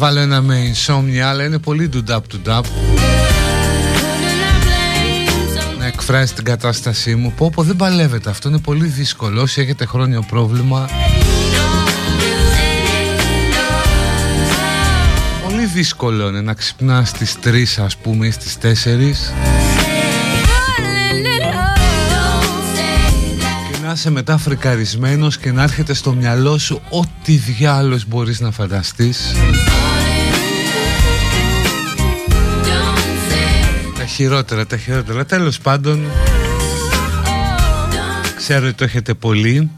βάλω ένα με insomnia αλλά είναι πολύ του νταπ του νταπ να εκφράσει την κατάστασή μου. Πω πω δεν παλεύεται αυτό είναι πολύ δύσκολο. Όσοι έχετε χρόνιο πρόβλημα. Πολύ δύσκολο είναι να ξυπνάς στις 3 ας πούμε ή στις 4 να είσαι μετά φρικαρισμένος και να έρχεται στο μυαλό σου ό,τι διάλος μπορείς να φανταστείς χειρότερα, τα χειρότερα. Τέλος πάντων Ξέρω ότι το έχετε πολύ.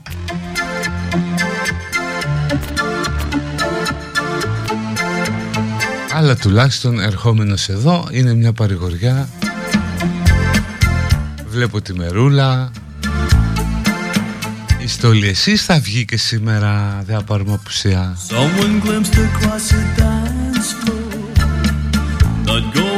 Αλλά τουλάχιστον ερχόμενος εδώ είναι μια παρηγοριά. Βλέπω τη μερούλα. Η στολή εσείς θα βγει και σήμερα Δεν θα πάρουμε απουσία Someone glimpsed across a dance floor. Not going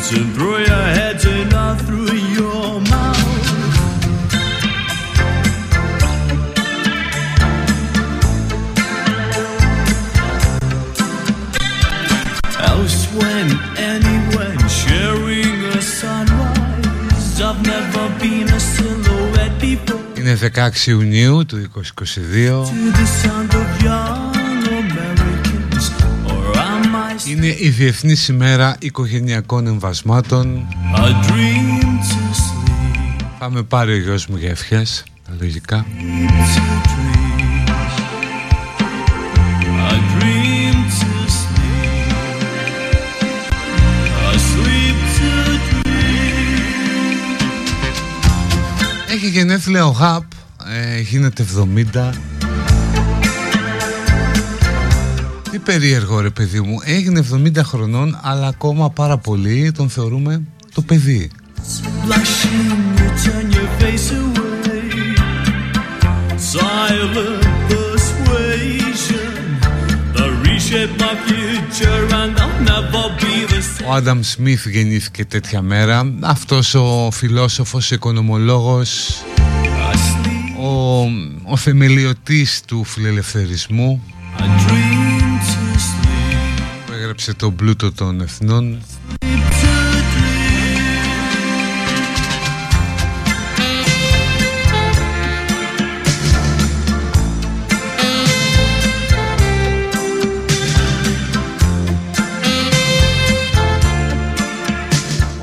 Secrets and throw your heads and not through your mouth when, anywhere, sharing a sunrise. I've never been a silhouette before. Είναι 16 Ιουνίου του 2022 Είναι η Διεθνής ημέρα οικογενειακών εμβασμάτων. Θα με πάρει ο γιος μου για ευχές Λογικά. Έχει γενέθλια ο Γαπ ε, Γίνεται 70 περίεργο ρε παιδί μου. Έγινε 70 χρονών Αλλά ακόμα πάρα πολύ Τον θεωρούμε το παιδί. Ο Άνταμ Σμιθ γεννήθηκε τέτοια μέρα. Αυτός ο φιλόσοφος, οικονομολόγος Ο, ο θεμελιωτής του φιλελευθερισμού. Που έγραψε τον πλούτο των εθνών.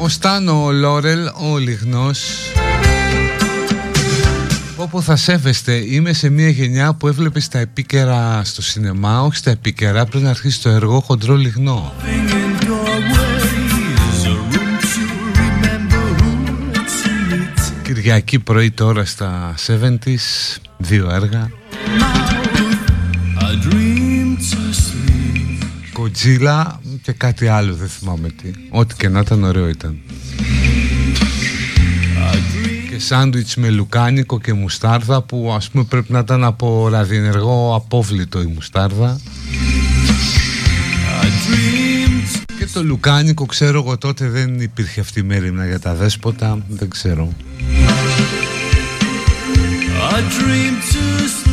Ο Στάνο Λόρελ, ο Λιγνός Όπου θα σέβεστε. Είμαι σε μια γενιά που έβλεπες στα επίκαιρα στο σινεμά Όχι στα επίκαιρα πριν αρχίσει το έργο χοντρό λιγνό. Κυριακή πρωί τώρα στα 70's Δύο έργα. Κοτζίλα και κάτι άλλο δεν θυμάμαι τι. Ό,τι και να ήταν ωραίο ήταν Και σάντουιτς με λουκάνικο και μουστάρδα Που ας πούμε πρέπει να ήταν από ραδιενεργό απόβλητο η μουστάρδα. Και το λουκάνικο ξέρω εγώ τότε δεν υπήρχε αυτή η μέρημνα για τα δέσποτα Δεν ξέρω. I dream to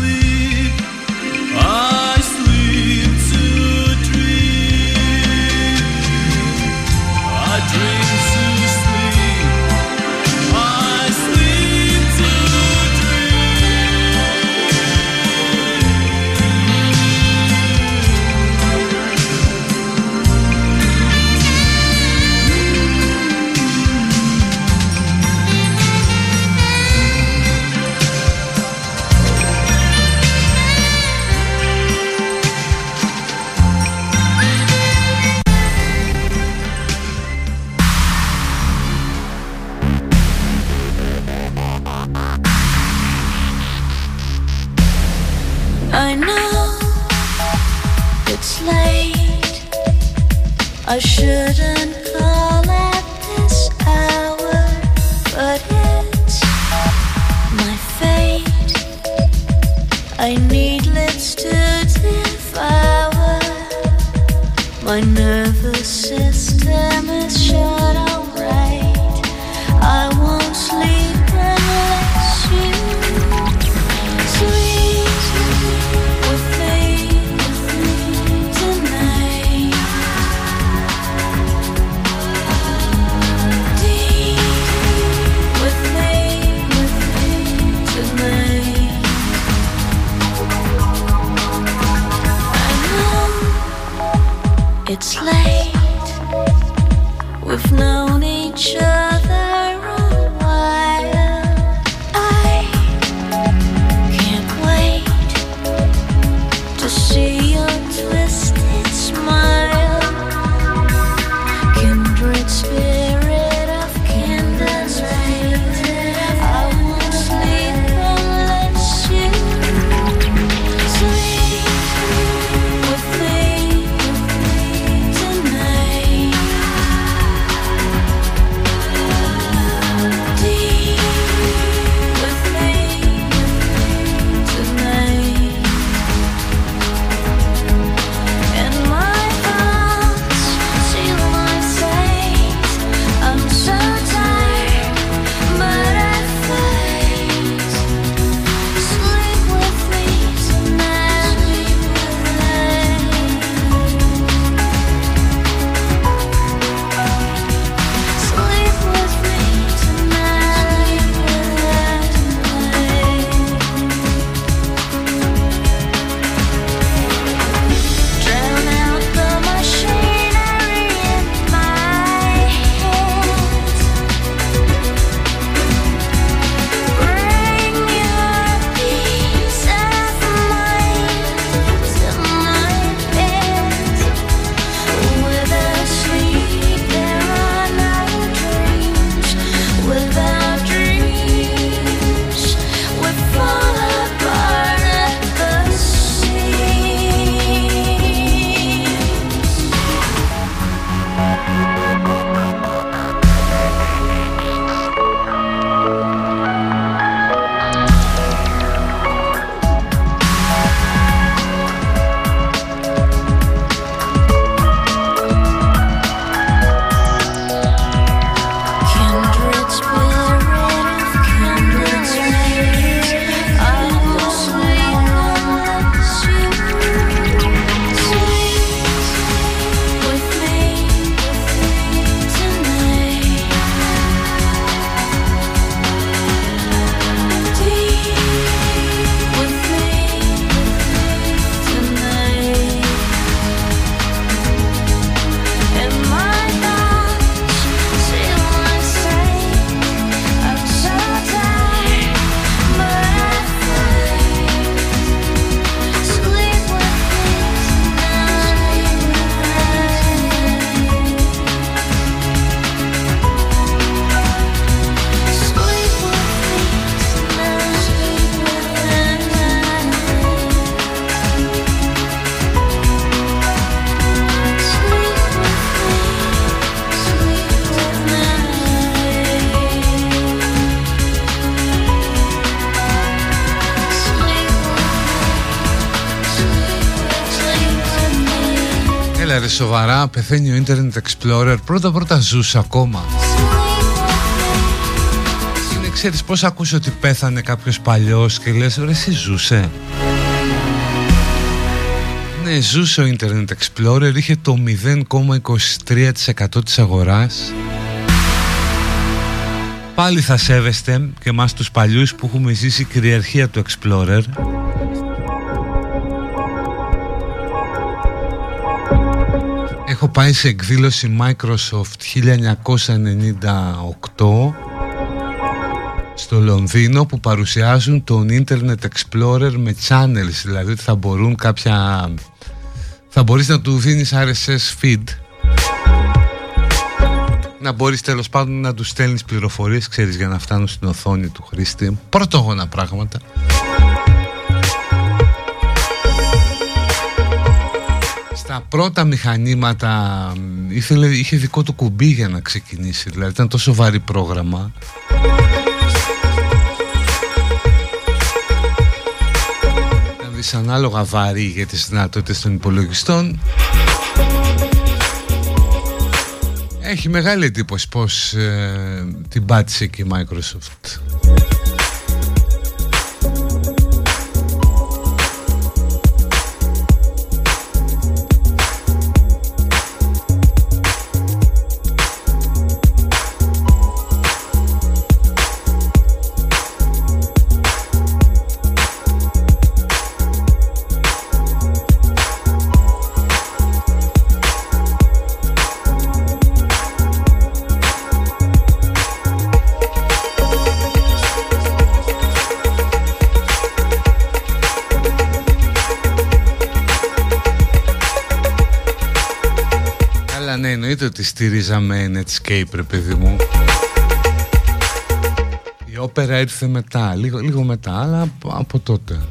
σοβαρά, πεθαίνει ο Internet Explorer. Πρώτα πρώτα ζούσε ακόμα. Είναι ξέρεις πως ακούσε ότι πέθανε κάποιος παλιός Και λες ρε εσύ ζούσε Ναι ζούσε ο Internet Explorer Είχε το 0,23% της αγοράς. Πάλι θα σέβεστε και μας τους παλιούς που έχουμε ζήσει κυριαρχία του Explorer πάει σε εκδήλωση Microsoft 1998 στο Λονδίνο που παρουσιάζουν τον Internet Explorer με channels δηλαδή ότι θα μπορούν κάποια θα μπορείς να του δίνεις RSS feed. Να μπορείς τέλος πάντων να τους στέλνεις πληροφορίες ξέρεις για να φτάνουν στην οθόνη του χρήστη. Πρωτόγωνα πράγματα στα πρώτα μηχανήματα ήθελε, είχε δικό του κουμπί για να ξεκινήσει δηλαδή ήταν τόσο βαρύ πρόγραμμα. Ήταν δυσανάλογα βαρύ για τις δυνατότητες των υπολογιστών. Έχει μεγάλη εντύπωση πως ε, την πάτησε και η Microsoft στηρίζαμε Netscape ρε παιδί μου. Η όπερα ήρθε μετά, λίγο, λίγο μετά, αλλά από τότε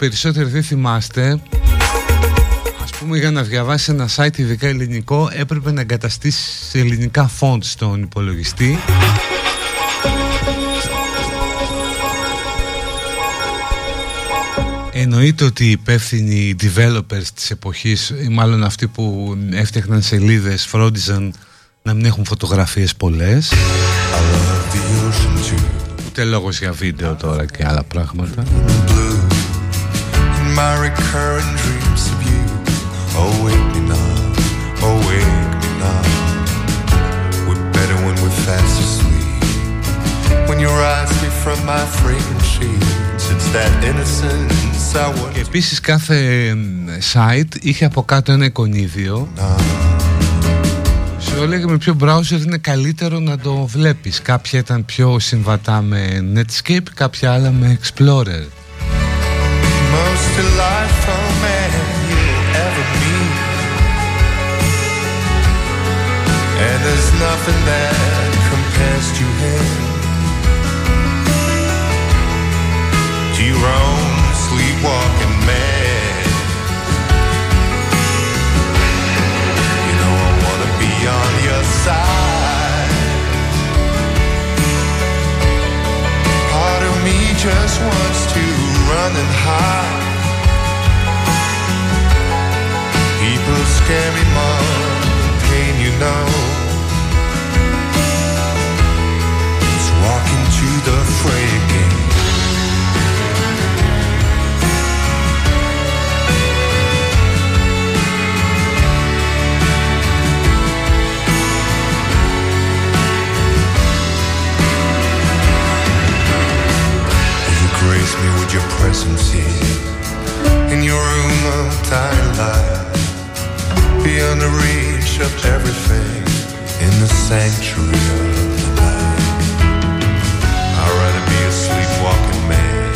περισσότεροι δεν θυμάστε Ας πούμε για να διαβάσει ένα site ειδικά ελληνικό έπρεπε να εγκαταστήσει ελληνικά font στον υπολογιστή. Εννοείται ότι οι υπεύθυνοι developers της εποχής ή μάλλον αυτοί που έφτιαχναν σελίδες φρόντιζαν να μην έχουν φωτογραφίες πολλές. Ούτε λόγος για βίντεο τώρα και άλλα πράγματα my recurrent dreams of you. Oh, wake me now, oh, wake me now. We're better when we're fast asleep. When you rise me from my fragrant sheets, it's that innocence I want. Και επίσης κάθε site είχε από κάτω ένα εικονίδιο. Σου έλεγε με ποιο browser είναι καλύτερο να το βλέπεις. Κάποια ήταν πιο συμβατά με Netscape, κάποια άλλα με Explorer. delightful man you'll ever meet. And there's nothing that compares to him. Sleepwalking. You know I wanna be on your side. Part of me just wants to run and hide. More than pain, you know. It's walking to the fray again. grace me with your presence here In your room of tiny light Beyond the reach of everything In the sanctuary of the night. I'd rather be a sleepwalking man.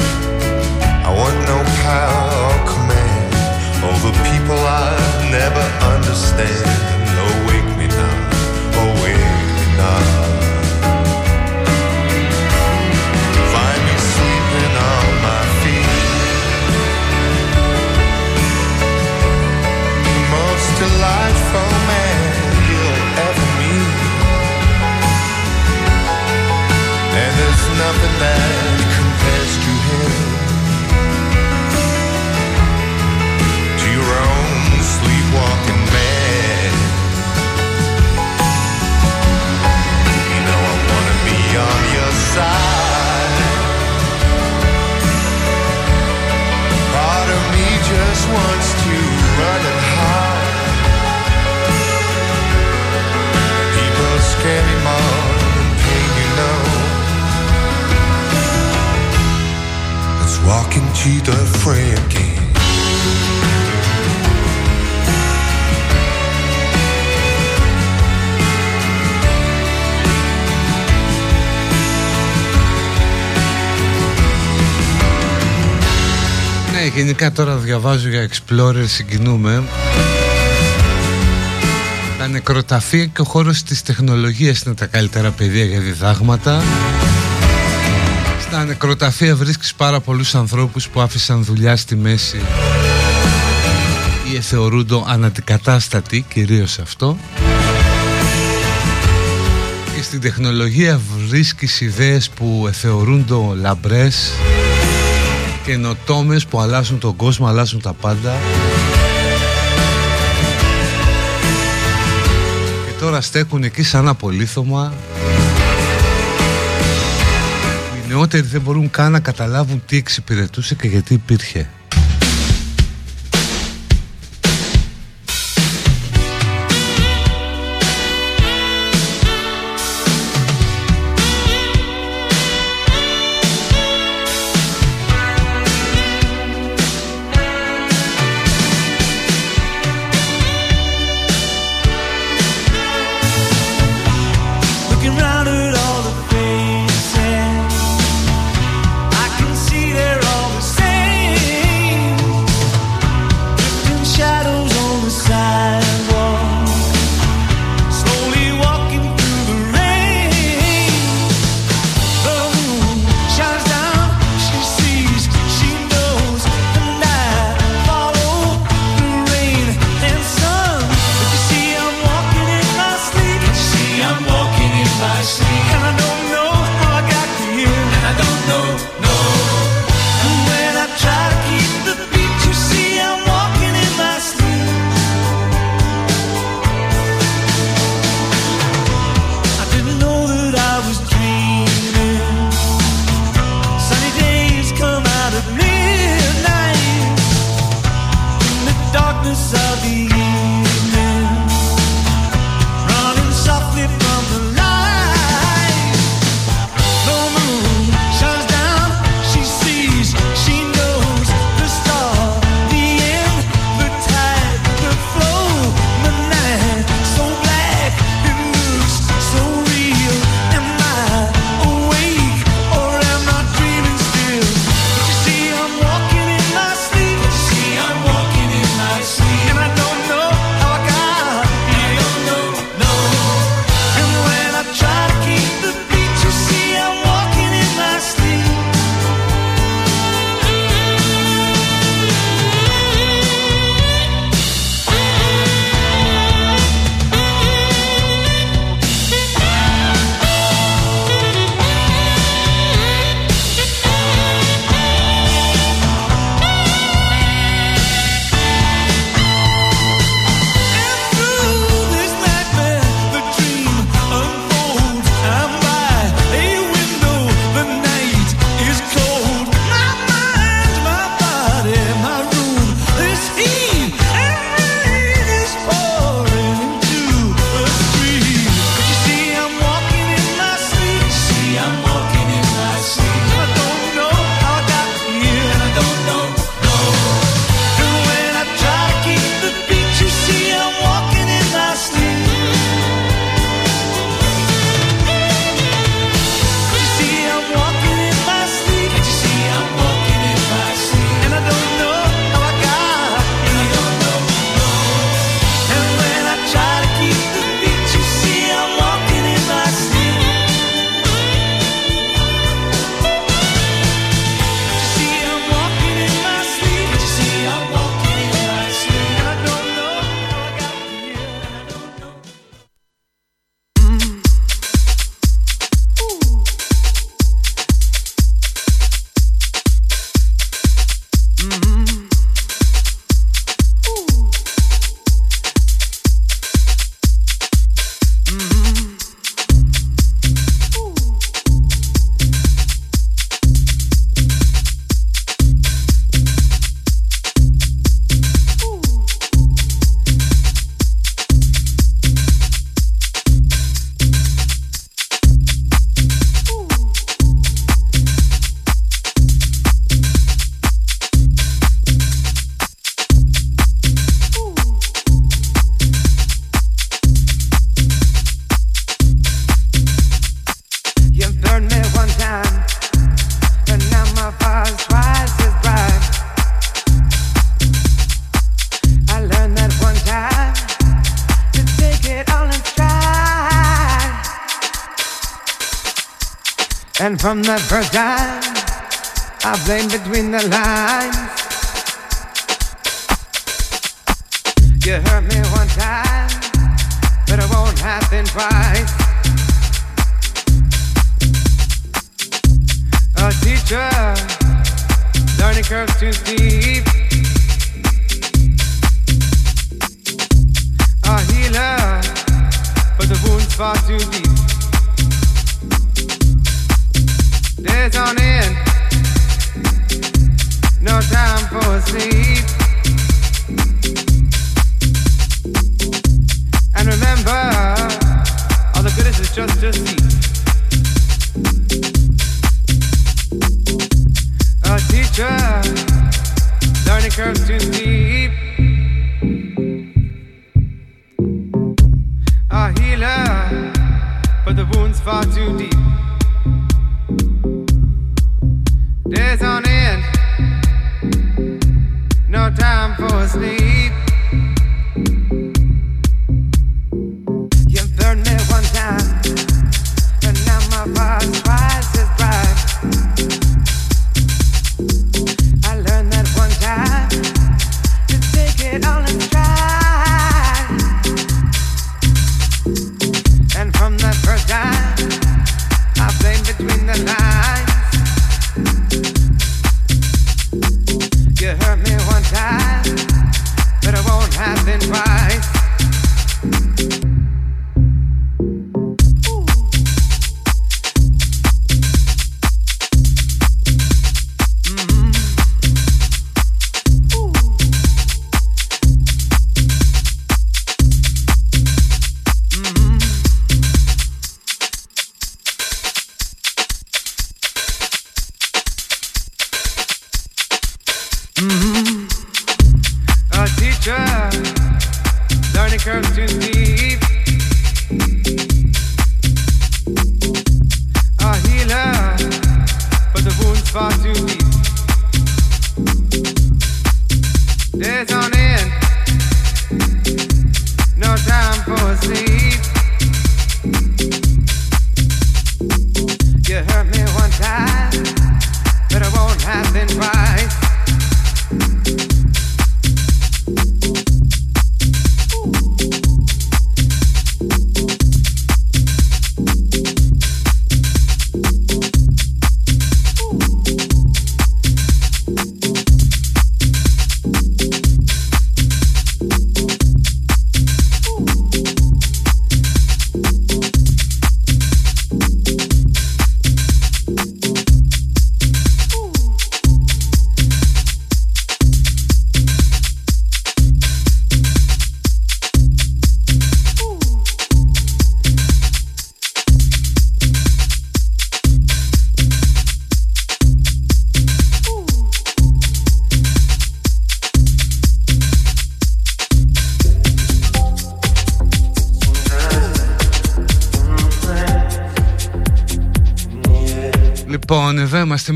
I want no power or command Over people I never understand. Oh, wake me now, oh, wake me now man you'll ever meet. And there's nothing that Let's walk into the fray again. Ναι, γενικά τώρα διαβάζω για Explorer, συγκινούμε τα νεκροταφεία και ο χώρος της τεχνολογίας είναι τα καλύτερα πεδία για διδάγματα. Στα νεκροταφεία βρίσκεις πάρα πολλούς ανθρώπους που άφησαν δουλειά στη μέση ή θεωρούνται αναντικατάστατοι, κυρίως αυτό. Και στην τεχνολογία βρίσκεις ιδέες που θεωρούνται λαμπρές και ενωτόμες που αλλάζουν τον κόσμο, αλλάζουν τα πάντα. τώρα στέκουν εκεί σαν απολύθωμα Οι νεότεροι δεν μπορούν καν να καταλάβουν τι εξυπηρετούσε και γιατί υπήρχε from that first time, I blame between the lines.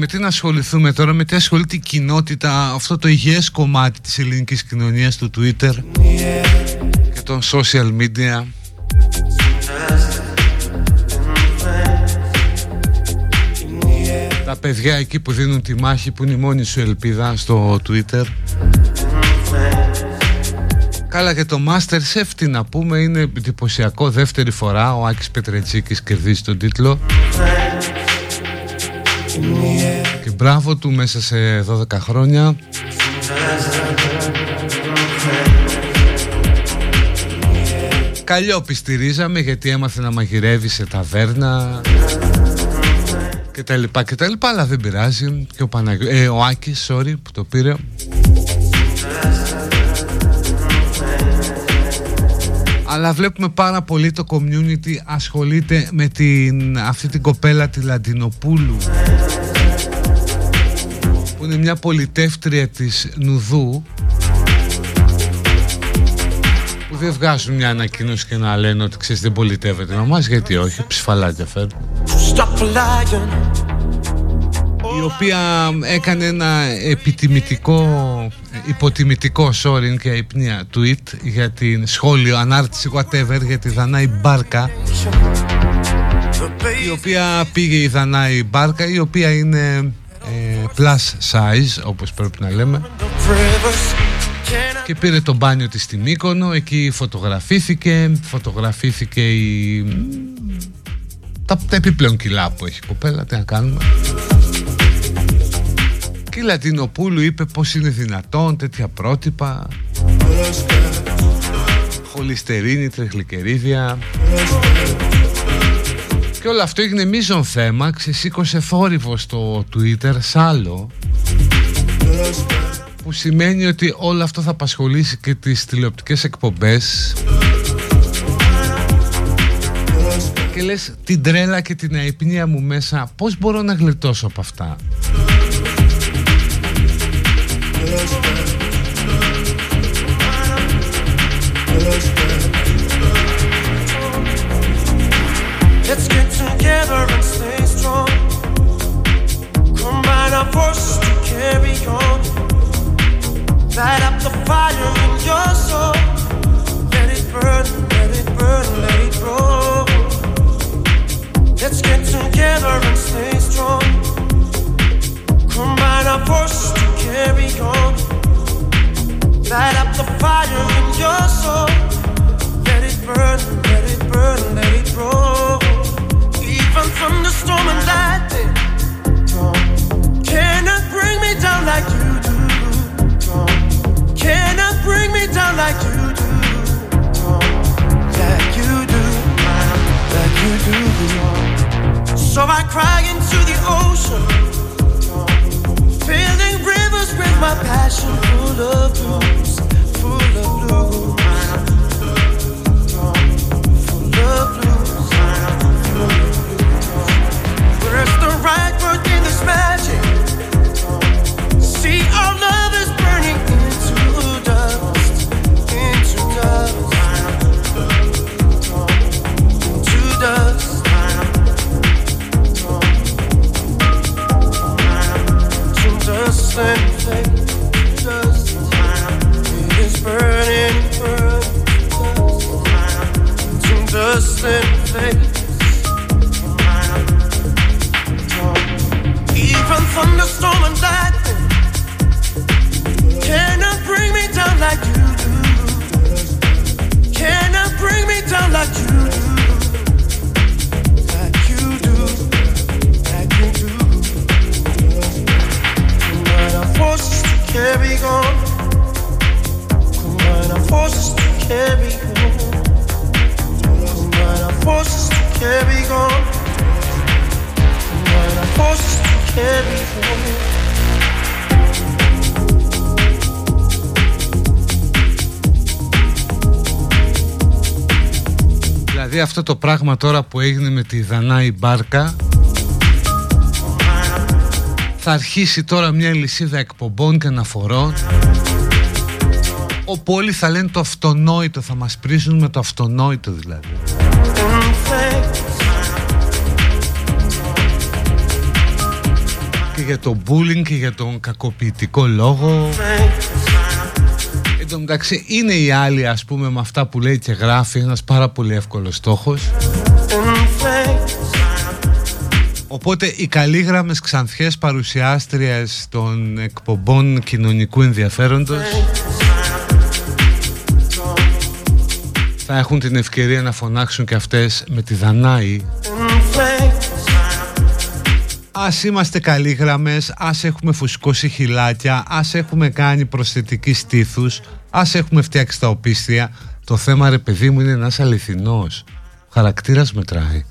Τι να ασχοληθούμε τώρα, με τι ασχολείται η κοινότητα, αυτό το υγιές κομμάτι της ελληνικής κοινωνίας, του Twitter και των social media. Τα παιδιά εκεί που δίνουν τη μάχη που είναι η μόνη σου ελπίδα στο Twitter. Καλά και το Masterchef τι να πούμε είναι εντυπωσιακό δεύτερη φορά ο Άκης Πετρετσίκης κερδίζει τον τίτλο μπράβο του μέσα σε 12 χρόνια. Καλλιόπη στηρίζαμε γιατί έμαθε να μαγειρεύει σε ταβέρνα και τα λοιπά και τα λοιπά αλλά δεν πειράζει. Και ο, Παναγιο... ε, ο Άκης sorry, που το πήρε. Αλλά βλέπουμε πάρα πολύ το community ασχολείται με την, αυτή την κοπέλα τη Λαντινοπούλου που είναι μια πολιτεύτρια της Νουδού που δεν βγάζουν μια ανακοίνωση και να λένε ότι ξέρεις δεν πολιτεύεται με μας γιατί όχι, ψηφαλάκια φέρνουν η οποία έκανε ένα επιτιμητικό, υποτιμητικό sorry και υπνία tweet για την σχόλιο, ανάρτηση, whatever, για τη Δανάη Μπάρκα η οποία πήγε η Δανάη Μπάρκα η οποία είναι ε, plus size όπως πρέπει να λέμε. Και πήρε το μπάνιο της στην Μύκονο εκεί φωτογραφήθηκε φωτογραφήθηκε η... τα, τα επιπλέον κιλά που έχει η κοπέλα τι να κάνουμε. Και η Λατινοπούλου είπε πως είναι δυνατόν τέτοια πρότυπα. Χολυστερίνη, τρεχλικερίδια και όλο αυτό έγινε μείζον θέμα. Ξεσήκωσε θόρυβος στο Twitter άλλο. Που σημαίνει ότι όλο αυτό θα απασχολήσει και τις τηλεοπτικές εκπομπές. Και λες την τρέλα και την αϊπνία μου μέσα πως μπορώ να γλιτώσω από αυτά; Let it burn, let it burn, Let it grow. Let's get together and stay strong. Combine our forces to carry on. Light up the fire in your soul. Let it grow let it grow. From the storm and lightning, cannot bring me down like you do. Cannot bring me down like you do. Like you do, like you do. So I cry into the ocean, filling rivers with my passion, full of blues, right word in this magic? See, our love is burning into dust, into dust, into dust. Dust and. It is burning, burning, to dust and. Thunderstorm πράγμα τώρα που έγινε με τη Δανάη Μπάρκα θα αρχίσει τώρα μια λυσίδα εκπομπών και αναφορών όπου όλοι θα λένε το αυτονόητο, θα μας πρίζουν με το αυτονόητο δηλαδή. Και για το bullying και για τον κακοποιητικό λόγο Εν τω μεταξύ είναι η άλλη ας πούμε με αυτά που λέει και γράφει ένας πάρα πολύ εύκολος στόχος. Οπότε οι καλήγραμμες ξανθιές παρουσιάστριες των εκπομπών κοινωνικού ενδιαφέροντος θα έχουν την ευκαιρία να φωνάξουν και αυτές με τη Δανάη. Ας είμαστε καλοί γραμμές, ας έχουμε φουσκώσει χυλάκια, ας έχουμε κάνει προσθετική στήθους, ας έχουμε φτιάξει τα οπίστια. Το θέμα ρε παιδί μου είναι ένας αληθινός. Ο χαρακτήρας μετράει.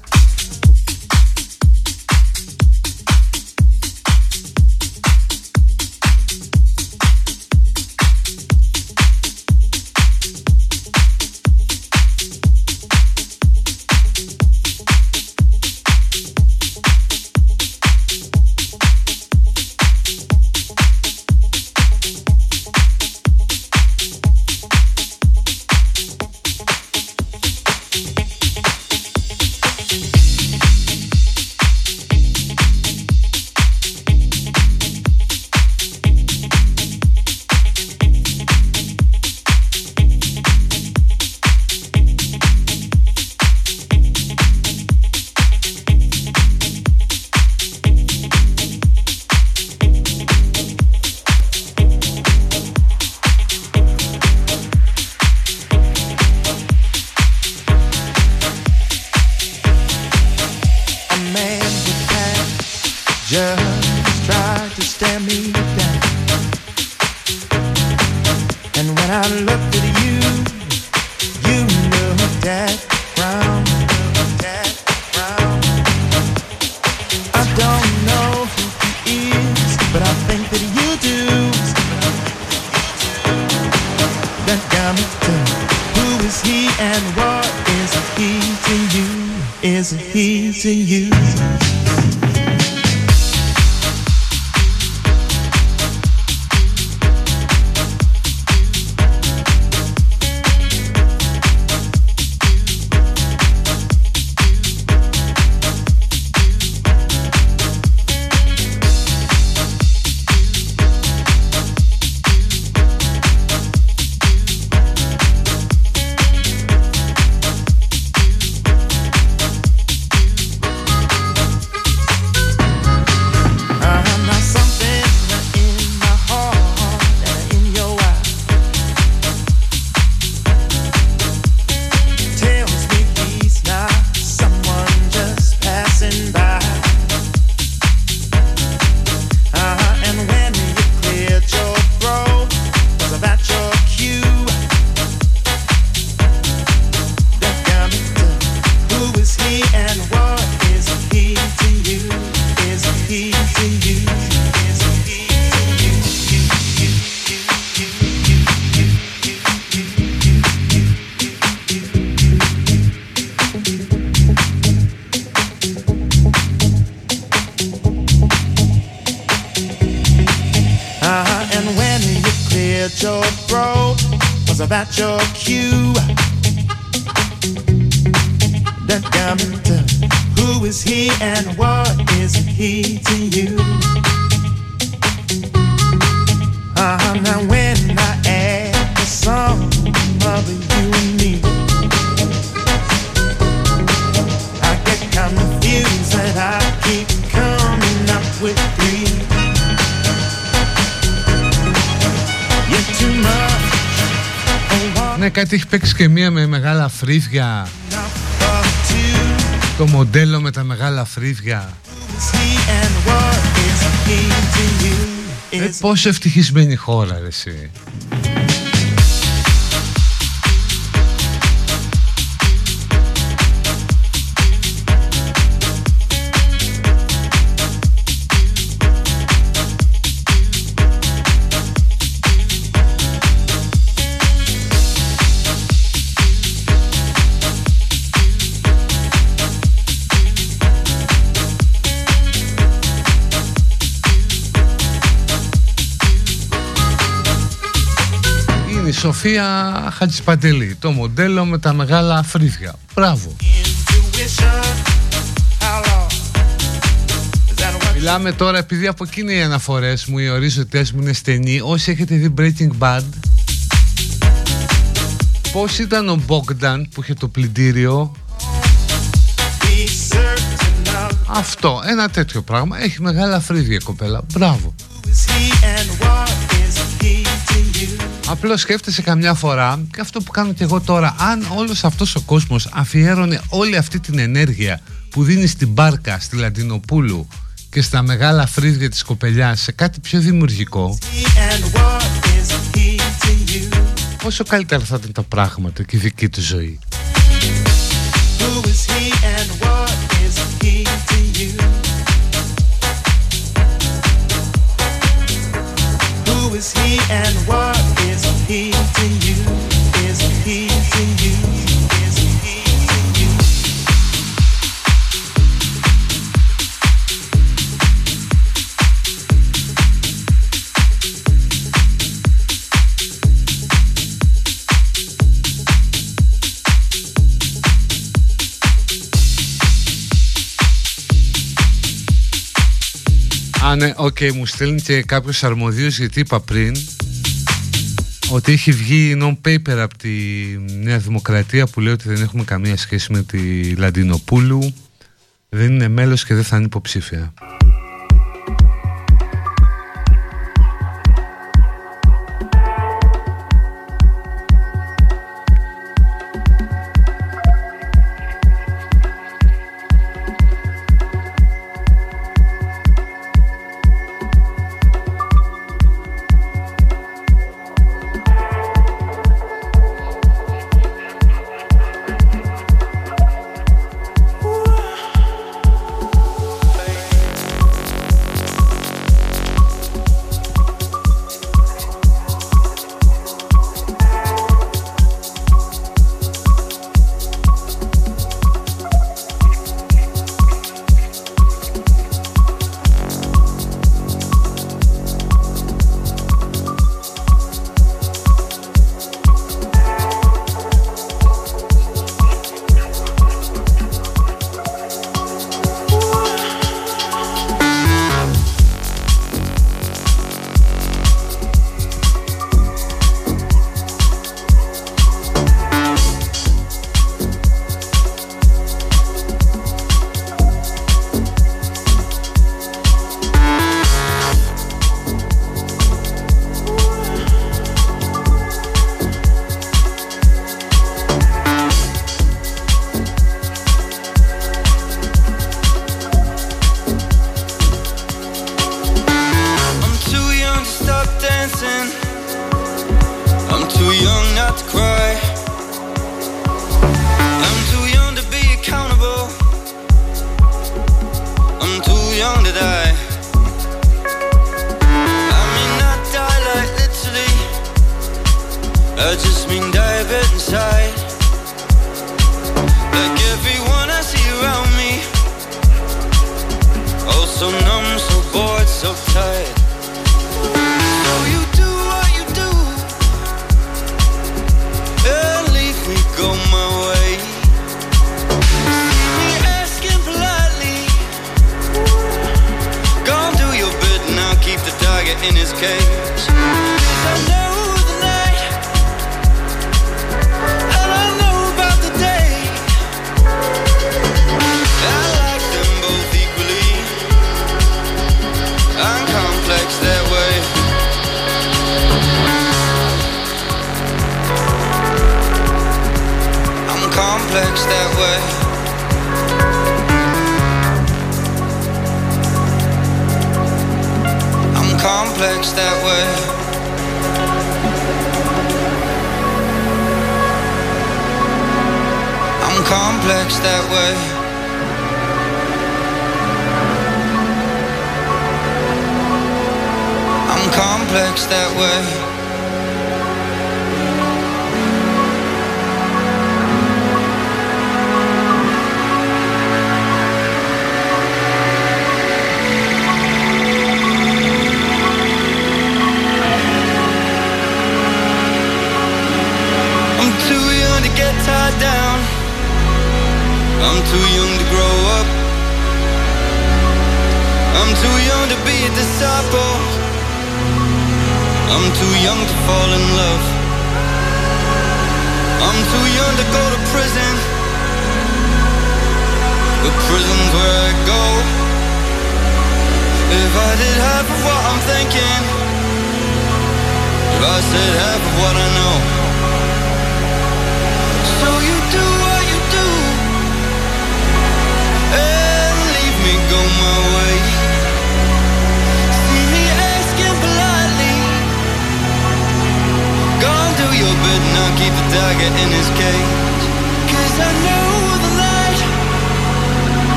is easy using. Και μία με μεγάλα φρύδια Το μοντέλο με τα μεγάλα φρύδια ε, Πόσο ευτυχισμένη χώρα ρε εσύ Σοφία Χατζηπαντελή. Το μοντέλο με τα μεγάλα φρύδια. Μπράβο. Μιλάμε τώρα επειδή από εκείνη οι αναφορές μου Οι ορίζοντες μου είναι στενοί Όσοι έχετε δει Breaking Bad; Πώς ήταν ο Μπόγκταν που είχε το πλυντήριο; Αυτό, ένα τέτοιο πράγμα. Έχει μεγάλα φρύδια κοπέλα. Μπράβο Απλώς σκέφτεσαι καμιά φορά και αυτό που κάνω και εγώ τώρα, αν όλος αυτός ο κόσμος αφιέρωνε όλη αυτή την ενέργεια που δίνει στην μπάρκα, στη Λαντινοπούλου και στα μεγάλα φρύδια της κοπελιάς σε κάτι πιο δημιουργικό πόσο καλύτερα θα ήταν τα πράγματα και η δική του ζωή. Is he and what Α, ναι, OK, okay, μου στέλνει και κάποιος αρμοδίως γιατί είπα πριν ότι έχει βγει non-paper από τη Νέα Δημοκρατία που λέει ότι δεν έχουμε καμία σχέση με τη Λατινοπούλου δεν είναι μέλος και δεν θα είναι υποψήφια.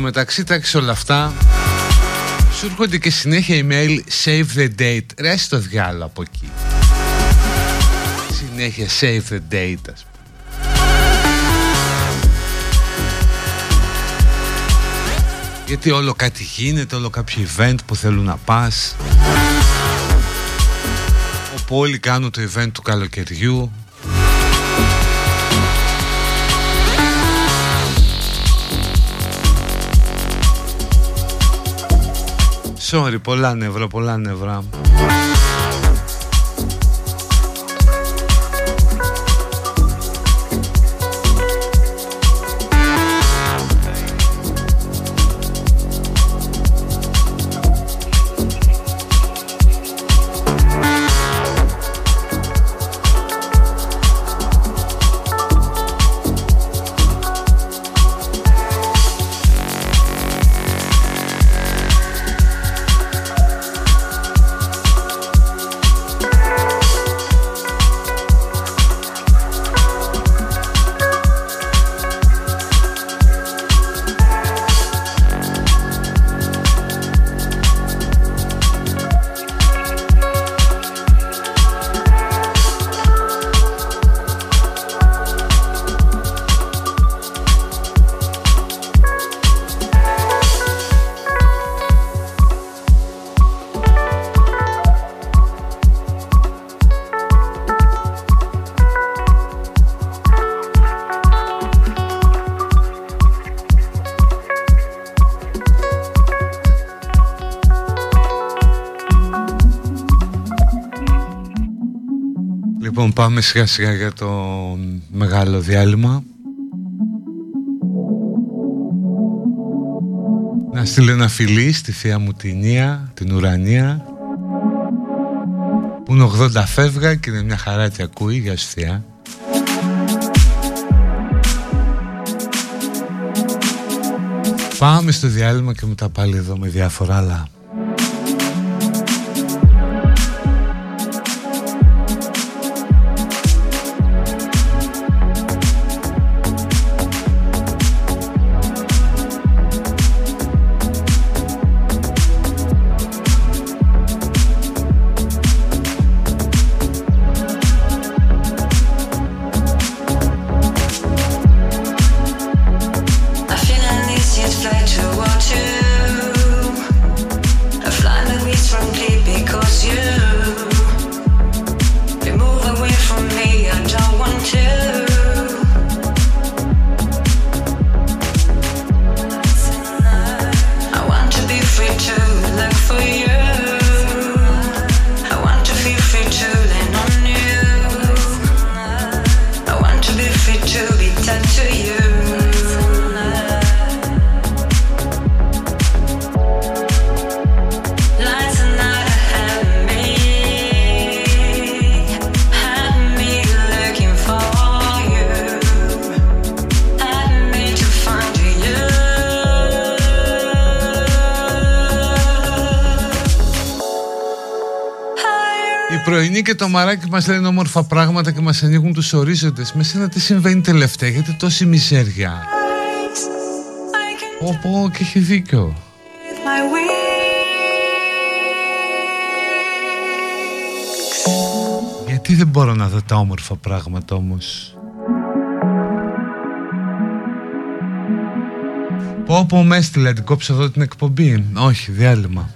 Μεταξύ όλα αυτά. Σου έρχονται και συνέχεια email save the date. Ρε το διάλο από εκεί. Συνέχεια save the date ας πούμε. Γιατί όλο κάτι γίνεται, όλο κάποιο event που θέλουν να πας. Όπου όλοι κάνουν το event του καλοκαιριού Sorry, πολλά νεύρα, πολλά νεύρα. Σιγά σιγά για το μεγάλο διάλειμμα. Να στείλω ένα φιλί στη θεία μου την Ία, την Ουρανία Που είναι 80 φεύγα και είναι μια χαρά και ακούει, για σου θεία. Πάμε στο διάλειμμα και μετά πάλι εδώ με διάφορα άλλα το μαράκι μας λένε όμορφα πράγματα και μας ανοίγουν τους ορίζοντες. Με σένα τι συμβαίνει τελευταία, γιατί τόση μιζέρια. Πω πω και έχει δίκιο. Γιατί δεν μπορώ να δω τα όμορφα πράγματα όμως; Πω πω μες έστειλε, την κόψω εδώ την εκπομπή. Όχι, διάλειμμα.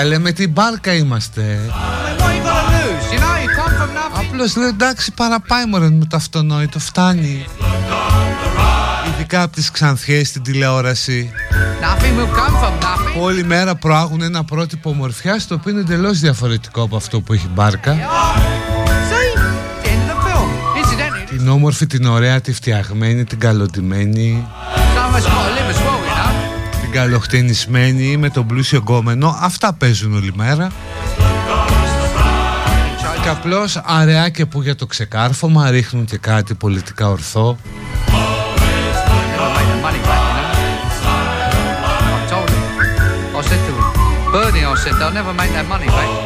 Καλέ με την μπάρκα είμαστε I mean, what you gotta lose? You know, you come from nothing. Απλώς λέει εντάξει παραπάει μωρέ με το αυτονόητο φτάνει Ειδικά από τις ξανθιές στην τηλεόραση Nothing will come from nothing. που όλη μέρα προάγουν ένα πρότυπο ομορφιάς το οποίο είναι εντελώς διαφορετικό από αυτό που έχει η μπάρκα See? The end of the film. Incidentally, Την όμορφη, την ωραία, τη φτιαγμένη, την καλοντημένη καλοχτενισμένη με τον πλούσιο γκόμενο Αυτά παίζουν όλη μέρα Και απλώς αραιά και που για το ξεκάρφωμα ρίχνουν και κάτι πολιτικά ορθό Never make the money back, you know. I told him. I said to him, Bernie, I said, they'll never make that money back.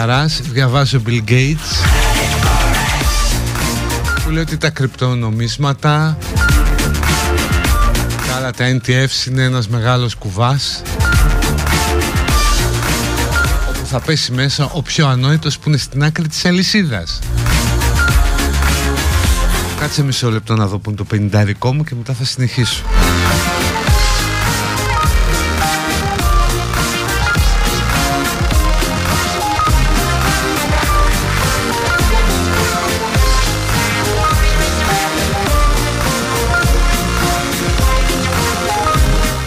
Χαράς Διαβάζω Bill Gates Που λέει ότι τα κρυπτονομίσματα Τα άλλα τα NTFs είναι ένας μεγάλος κουβάς Όπου θα πέσει μέσα ο πιο ανόητος που είναι στην άκρη της αλυσίδας. Κάτσε μισό λεπτό να δω που είναι το πενιντάρικό μου και μετά θα συνεχίσω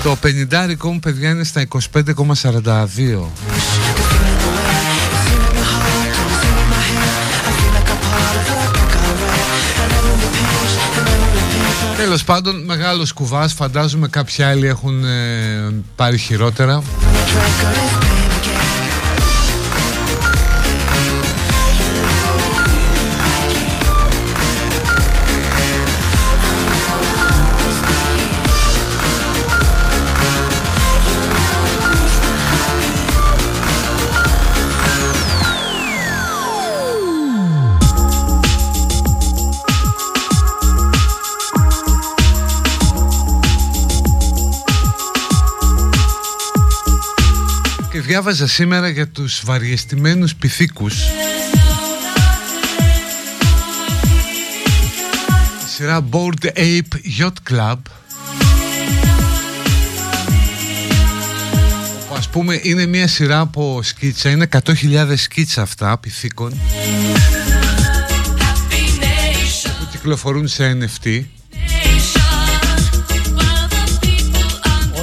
Το πενιντάρικο μου παιδιά είναι στα 25,42 Τέλος πάντων, μεγάλος κουβάς. Φαντάζομαι κάποιοι άλλοι έχουν ε, πάρει χειρότερα. Και διάβαζα σήμερα για τους βαριεστημένους πυθίκους. Η σειρά Bored Ape Yacht Club. Που ας πούμε είναι μια σειρά από σκίτσα Είναι 100.000 σκίτσα αυτά πυθίκων που κυκλοφορούν σε NFT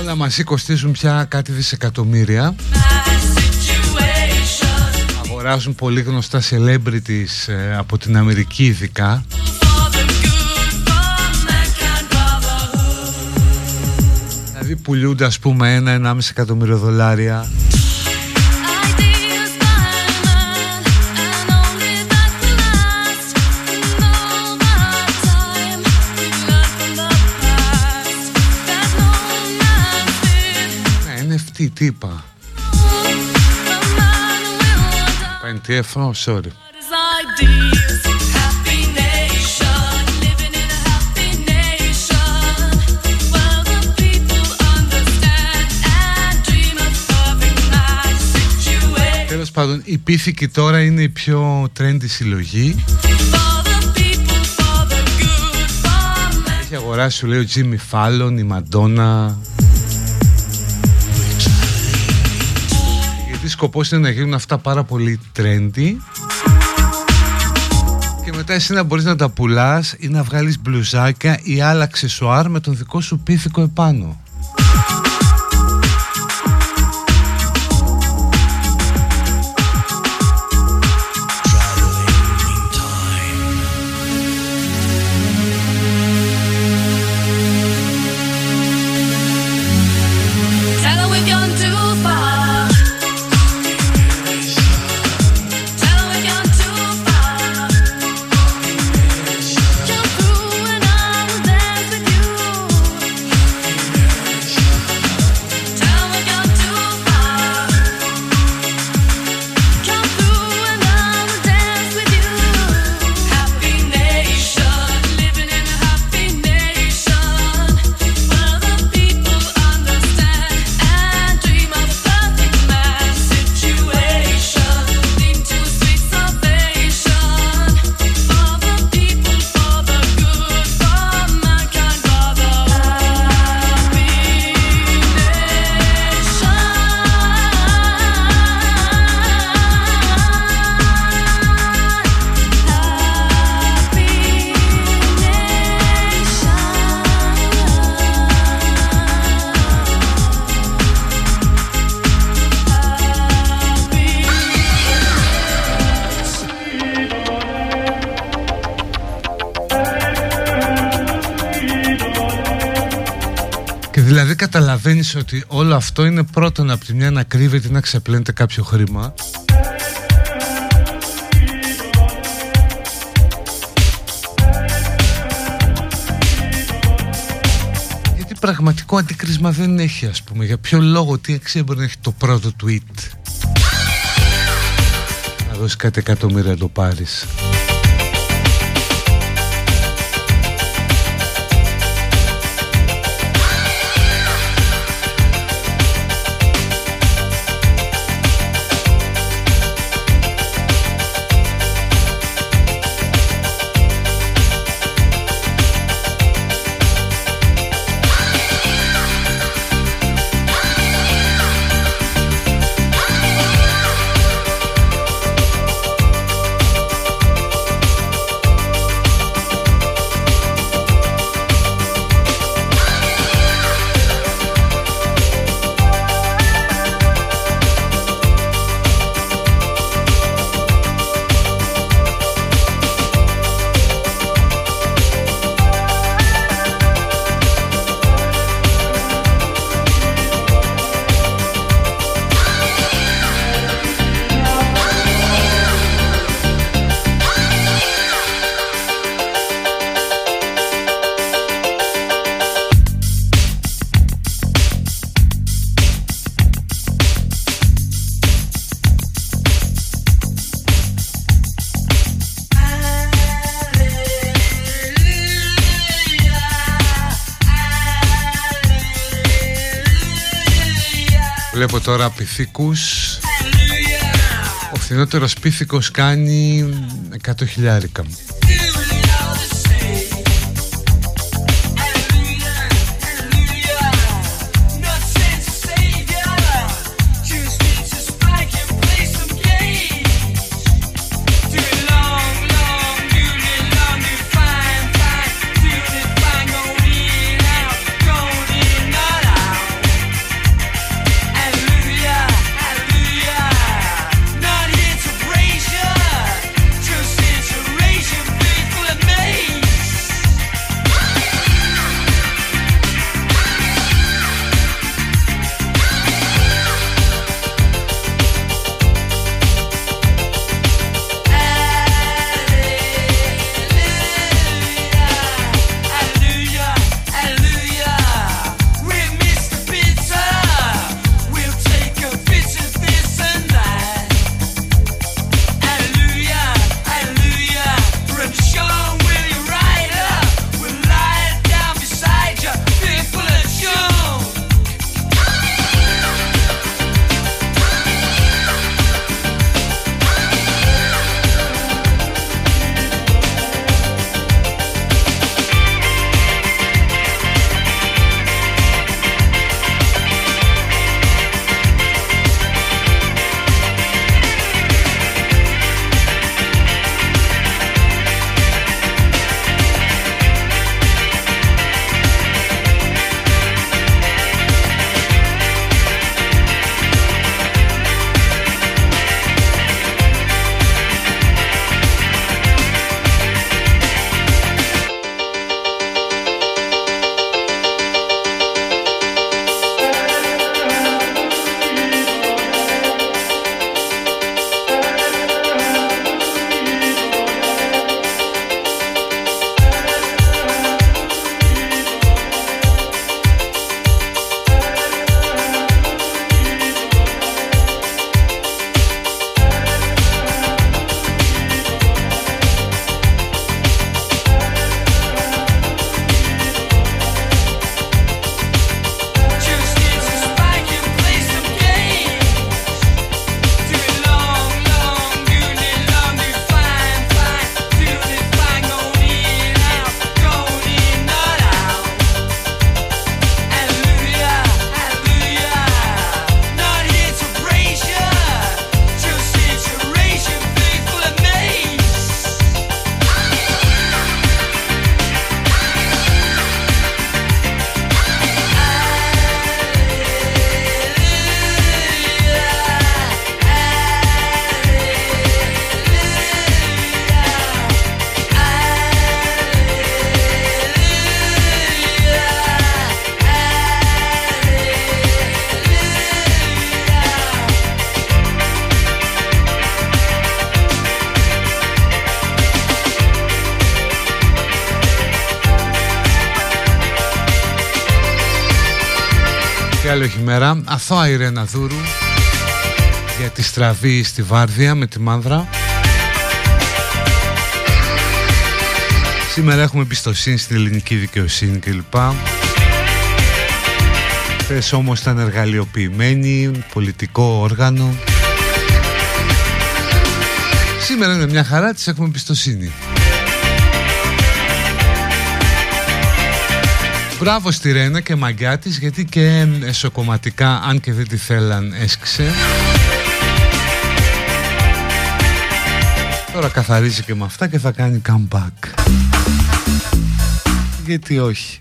Όλα μαζί κοστίζουν πια κάτι δισεκατομμύρια Αγοράζουν πολύ γνωστά celebrities ε, από την Αμερική ειδικά. Δηλαδή πουλούνται ας πούμε ένα-ενάμιση εκατομμύριο δολάρια. Ναι, NFT τι είπα NTF, oh, sorry. Τέλος πάντων, η πίθηκη τώρα είναι η πιο trendy συλλογή. Έχει αγοράσει, σου λέει, ο Jimmy Fallon, η Madonna σκοπός είναι να γίνουν αυτά πάρα πολύ trendy και μετά εσύ να μπορείς να τα πουλάς ή να βγάλεις μπλουζάκια ή άλλα αξεσουάρ με τον δικό σου πίθηκο επάνω. Δηλαδή καταλαβαίνεις ότι όλο αυτό είναι πρώτον από τη μια να κρύβεται ή να ξεπλένεται κάποιο χρήμα. Γιατί πραγματικό αντίκρισμα δεν έχει ας πούμε. Για ποιο λόγο, τι αξία μπορεί να έχει το πρώτο tweet. Δώσεις κάτι εκατομμύρια να το πάρεις τώρα πυθίκους. Ο φθηνότερος πύθικος κάνει 100 χιλιάρικα Αθώα η Ρένα Δούρου για τη στραβή στη Βάρδια με τη Μάνδρα. Σήμερα έχουμε εμπιστοσύνη στην ελληνική δικαιοσύνη κλπ. Χθες όμως ήταν εργαλειοποιημένοι, πολιτικό όργανο. Σήμερα είναι μια χαρά, της έχουμε εμπιστοσύνη. Μπράβο στη Ρένα και μαγκιά της γιατί και εσωκομματικά αν και δεν τη θέλαν έσκησε. Τώρα καθαρίζει και με αυτά και θα κάνει comeback. Γιατί όχι.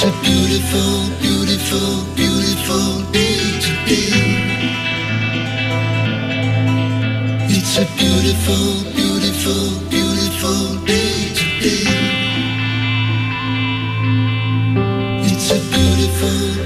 It's a beautiful, beautiful, beautiful day today. It's a beautiful, beautiful, beautiful day today. It's a beautiful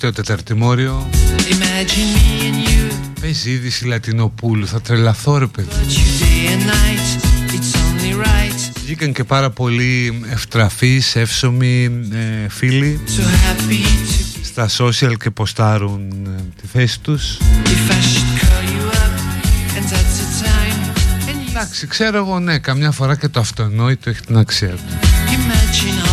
τελευταίο τεταρτημόριο. Παίζει είδηση Λατινοπούλου Θα τρελαθώ ρε Βγήκαν και πάρα πολύ ευτραφείς, εύσωμοι ε, φίλοι Στα social και ποστάρουν ε, τη θέση τους. Εντάξει, ξέρω εγώ, ναι, καμιά φορά και το αυτονόητο έχει την αξία του.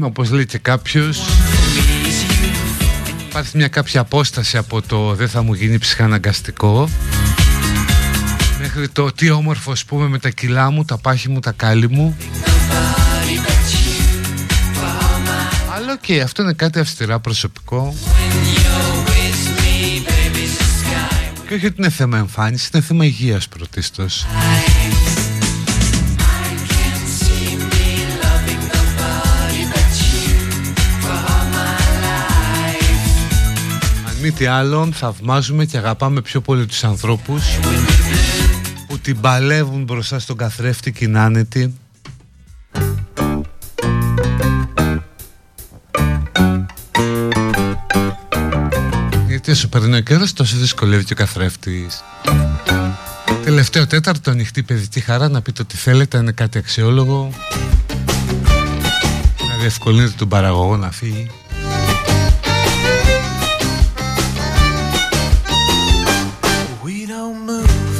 Όπως λέει και κάποιος. Υπάρχει μια κάποια απόσταση από το δεν θα μου γίνει ψυχαναγκαστικό μέχρι το τι όμορφο ας πούμε με τα κιλά μου, τα πάχη μου, τα κάλλη μου αλλά οκ, αυτό είναι κάτι αυστηρά προσωπικό. Και όχι ότι είναι θέμα εμφάνισης, είναι θέμα υγείας πρωτίστως. Αν τι άλλο, θαυμάζουμε και αγαπάμε πιο πολύ τους ανθρώπους που την παλεύουν μπροστά στον καθρέφτη και είναι άνετοι Γιατί όσο περνάει ο καιρός τόσο δυσκολεύει και ο καθρέφτης. Τελευταίο τέταρτο ανοιχτή παιδική χαρά να πείτε ότι θέλετε είναι κάτι αξιόλογο. Να διευκολύνετε τον παραγωγό να φύγει world.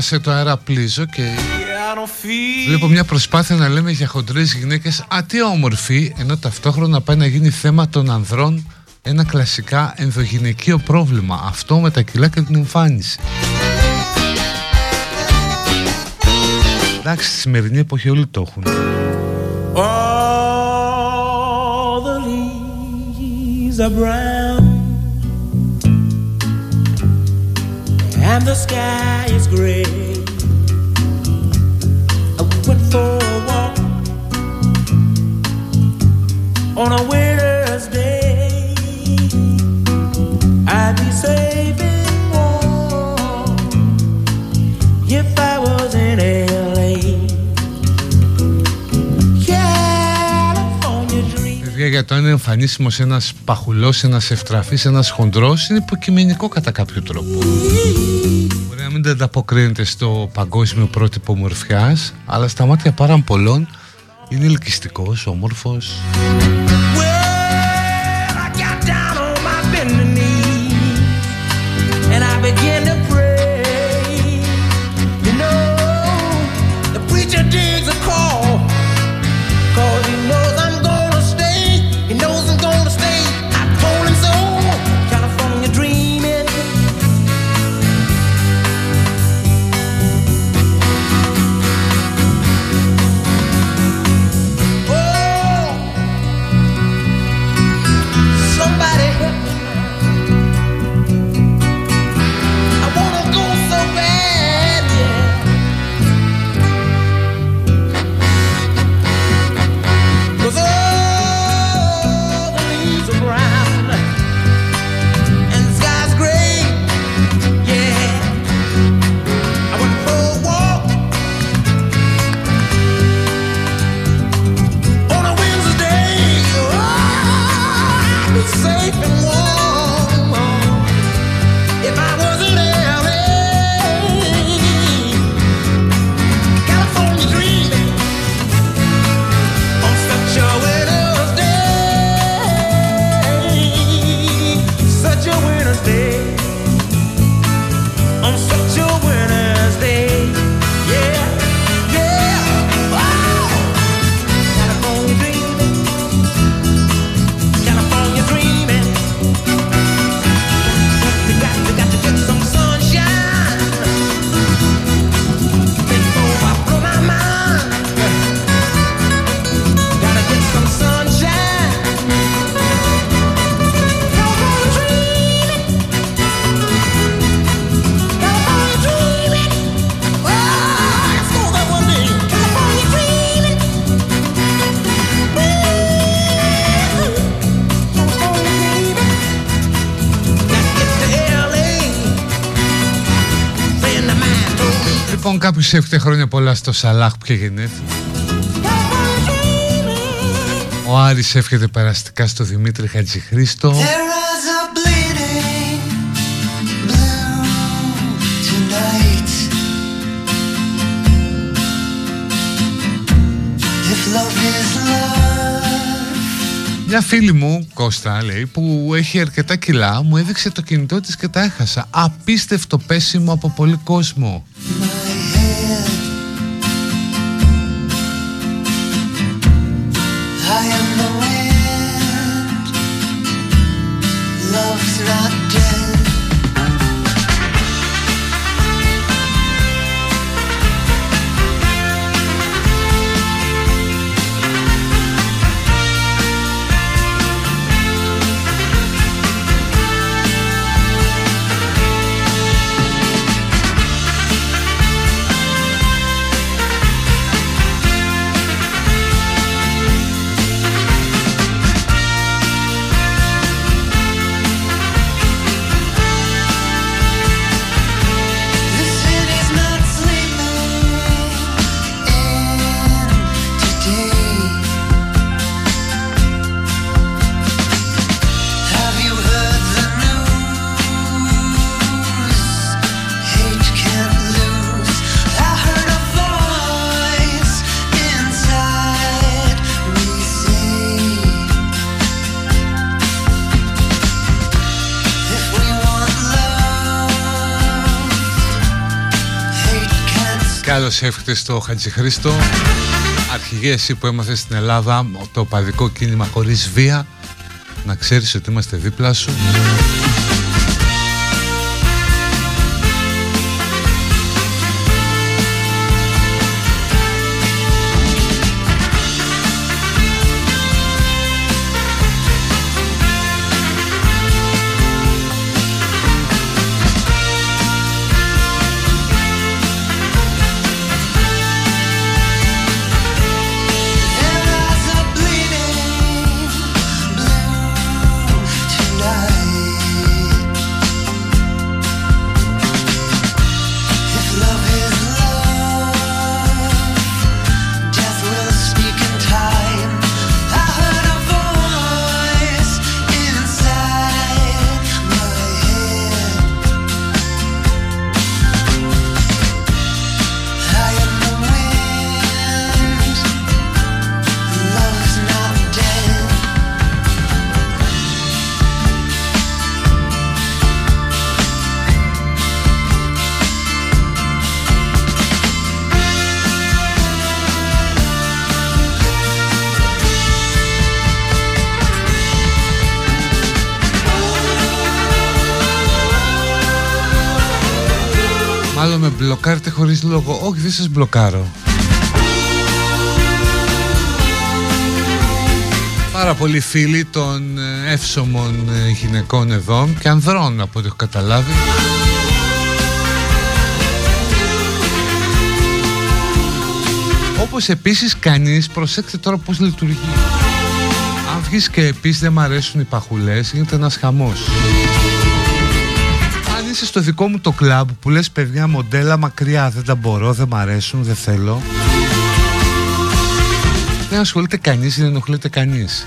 Πριν διάβασε το αέρα πλήζο και yeah, I don't feel. βλέπω μια προσπάθεια να λέμε για χοντρές γυναίκες. Α τι όμορφη ενώ ταυτόχρονα πάει να γίνει θέμα των ανδρών. Ένα κλασικά ενδογυναικείο πρόβλημα. Αυτό με τα κιλά και την εμφάνιση. Εντάξει, στη σημερινή εποχή όλοι το έχουν. All the leaves are brown, and the sky is gray. I went for a walk on a winter's για το αν είναι εμφανίσιμος ένας παχουλός, ένας ευτραφής, ένας χοντρός είναι υποκειμενικό κατά κάποιο τρόπο. Μπορεί να μην ανταποκρίνεται στο παγκόσμιο πρότυπο μορφιάς, αλλά στα μάτια πάρα πολλών είναι ελκυστικός, όμορφος. Λοιπόν, κάποιο εύχεται χρόνια πολλά στο Σαλάχ που είχε γενέθλια. Ο Άρης εύχεται περαστικά στο Δημήτρη Χατζηχρήστο. There is a bleeding blue tonight. If love is love, Μια φίλη μου, Κώστα, λέει, που έχει αρκετά κιλά, μου έδειξε το κινητό της και τα έχασα. Απίστευτο πέσιμο από πολύ κόσμο. Καλώς εύχεται στο Χατζηχρήστο. Αρχηγές εσύ που έμαθες στην Ελλάδα το παδικό κίνημα χωρίς βία. Να ξέρεις ότι είμαστε δίπλα σου. Μπλοκάρετε χωρίς λόγο. Όχι, δεν σας μπλοκάρω. Πάρα πολλοί φίλοι των ε, εύσωμων ε, γυναικών εδώ και ανδρών από ό,τι έχω καταλάβει. Όπως επίσης κανείς, προσέξτε τώρα πώς λειτουργεί. Αν βγεις και επίσης δεν μ' αρέσουν οι παχουλές, γίνεται ένας χαμός. Αν είσαι στο δικό μου το κλαμπ που λες παιδιά μοντέλα μακριά δεν τα μπορώ, δεν μ' αρέσουν, δεν θέλω Δεν ασχολείται κανείς, δεν ενοχλείται κανείς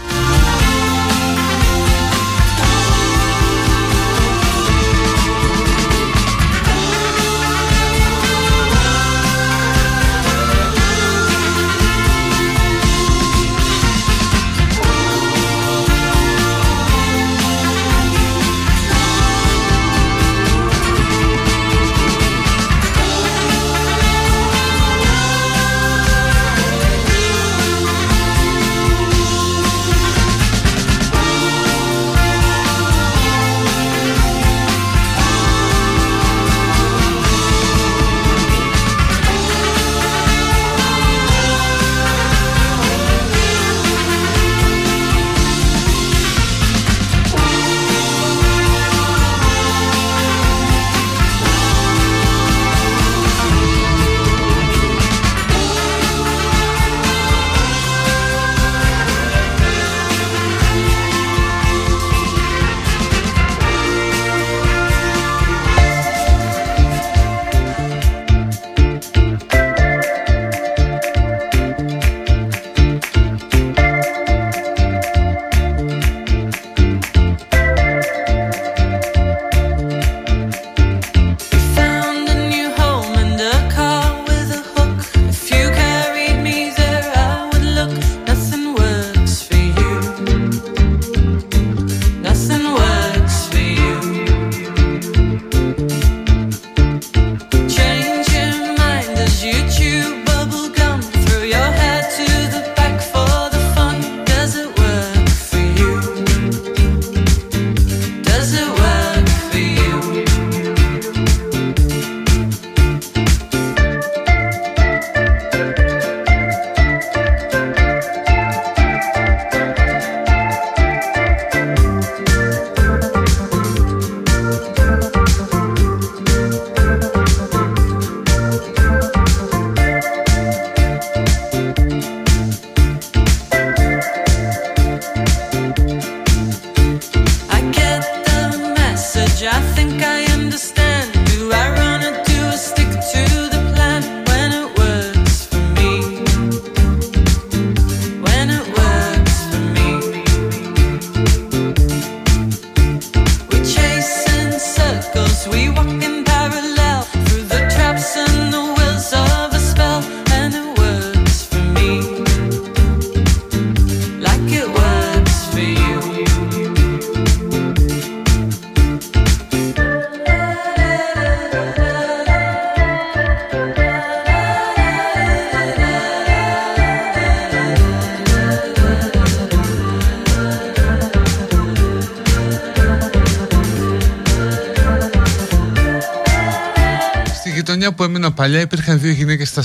Παλιά υπήρχαν δύο γυναίκες στα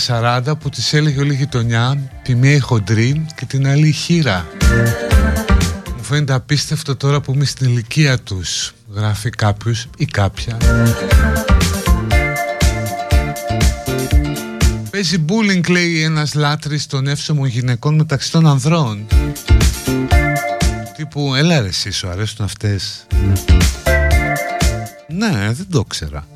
40 που τις έλεγε όλη η γειτονιά τη μία η χοντρή και την άλλη η χείρα. Μου φαίνεται απίστευτο τώρα που είμαι στην ηλικία τους, γράφει κάποιος ή κάποια. Παίζει bullying λέει ένας λάτρης των εύσωμων γυναικών μεταξύ των ανδρών. Τύπου έλα ρε εσύ σου αρέσουν αυτές. Ναι δεν το ξέρα.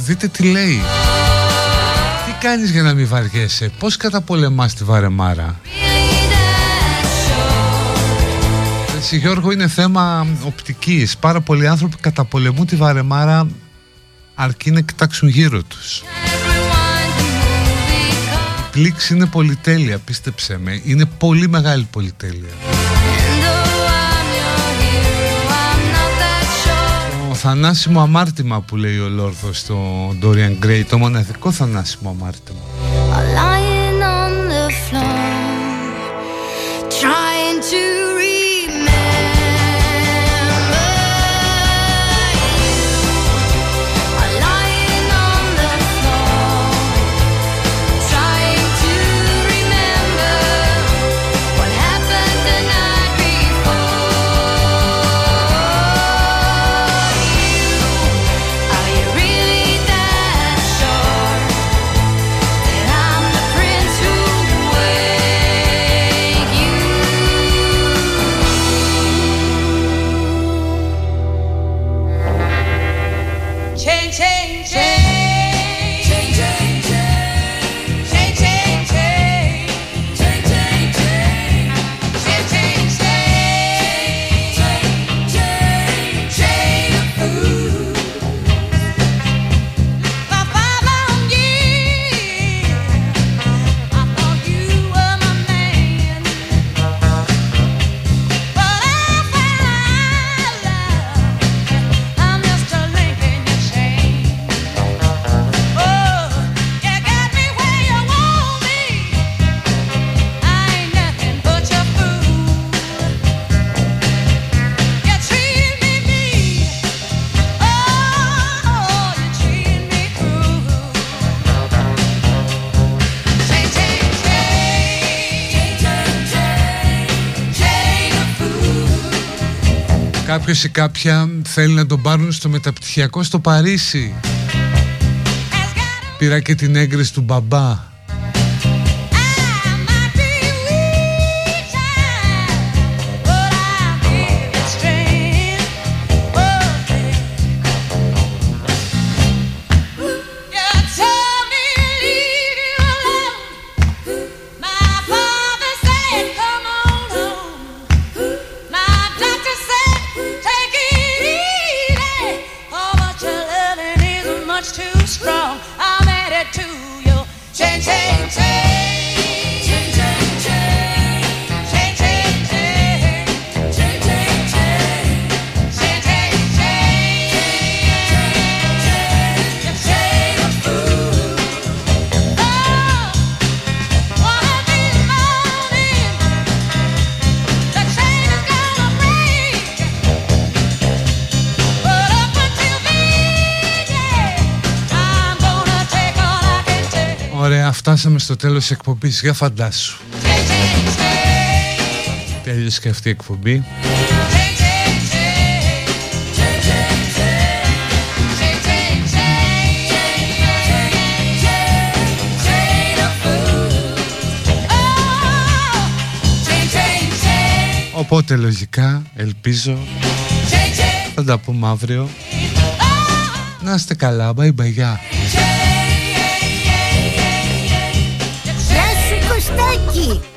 δείτε τι λέει. Τι κάνεις για να μην βαριέσαι, πώς καταπολεμάς τη βαρεμάρα; Έτσι είναι θέμα οπτικής, πάρα πολλοί άνθρωποι καταπολεμούν τη βαρεμάρα αρκεί να κοιτάξουν γύρω τους. Η πλήξη είναι πολυτέλεια, πίστεψέ με, είναι πολύ μεγάλη πολυτέλεια. θανάσιμο αμάρτημα που λέει ο Λόρδος στο Dorian Gray, το μοναδικό θανάσιμο αμάρτημα. Κάποιος ή κάποια θέλει να τον πάρουν στο μεταπτυχιακό στο Παρίσι. Πήρα και την έγκριση του μπαμπά φτάσαμε στο τέλος της εκπομπής, για φαντάσου. Τέλειωσε και αυτή η εκπομπή. Οπότε λογικά, ελπίζω, θα τα πούμε αύριο. Να είστε καλά, bye bye, está.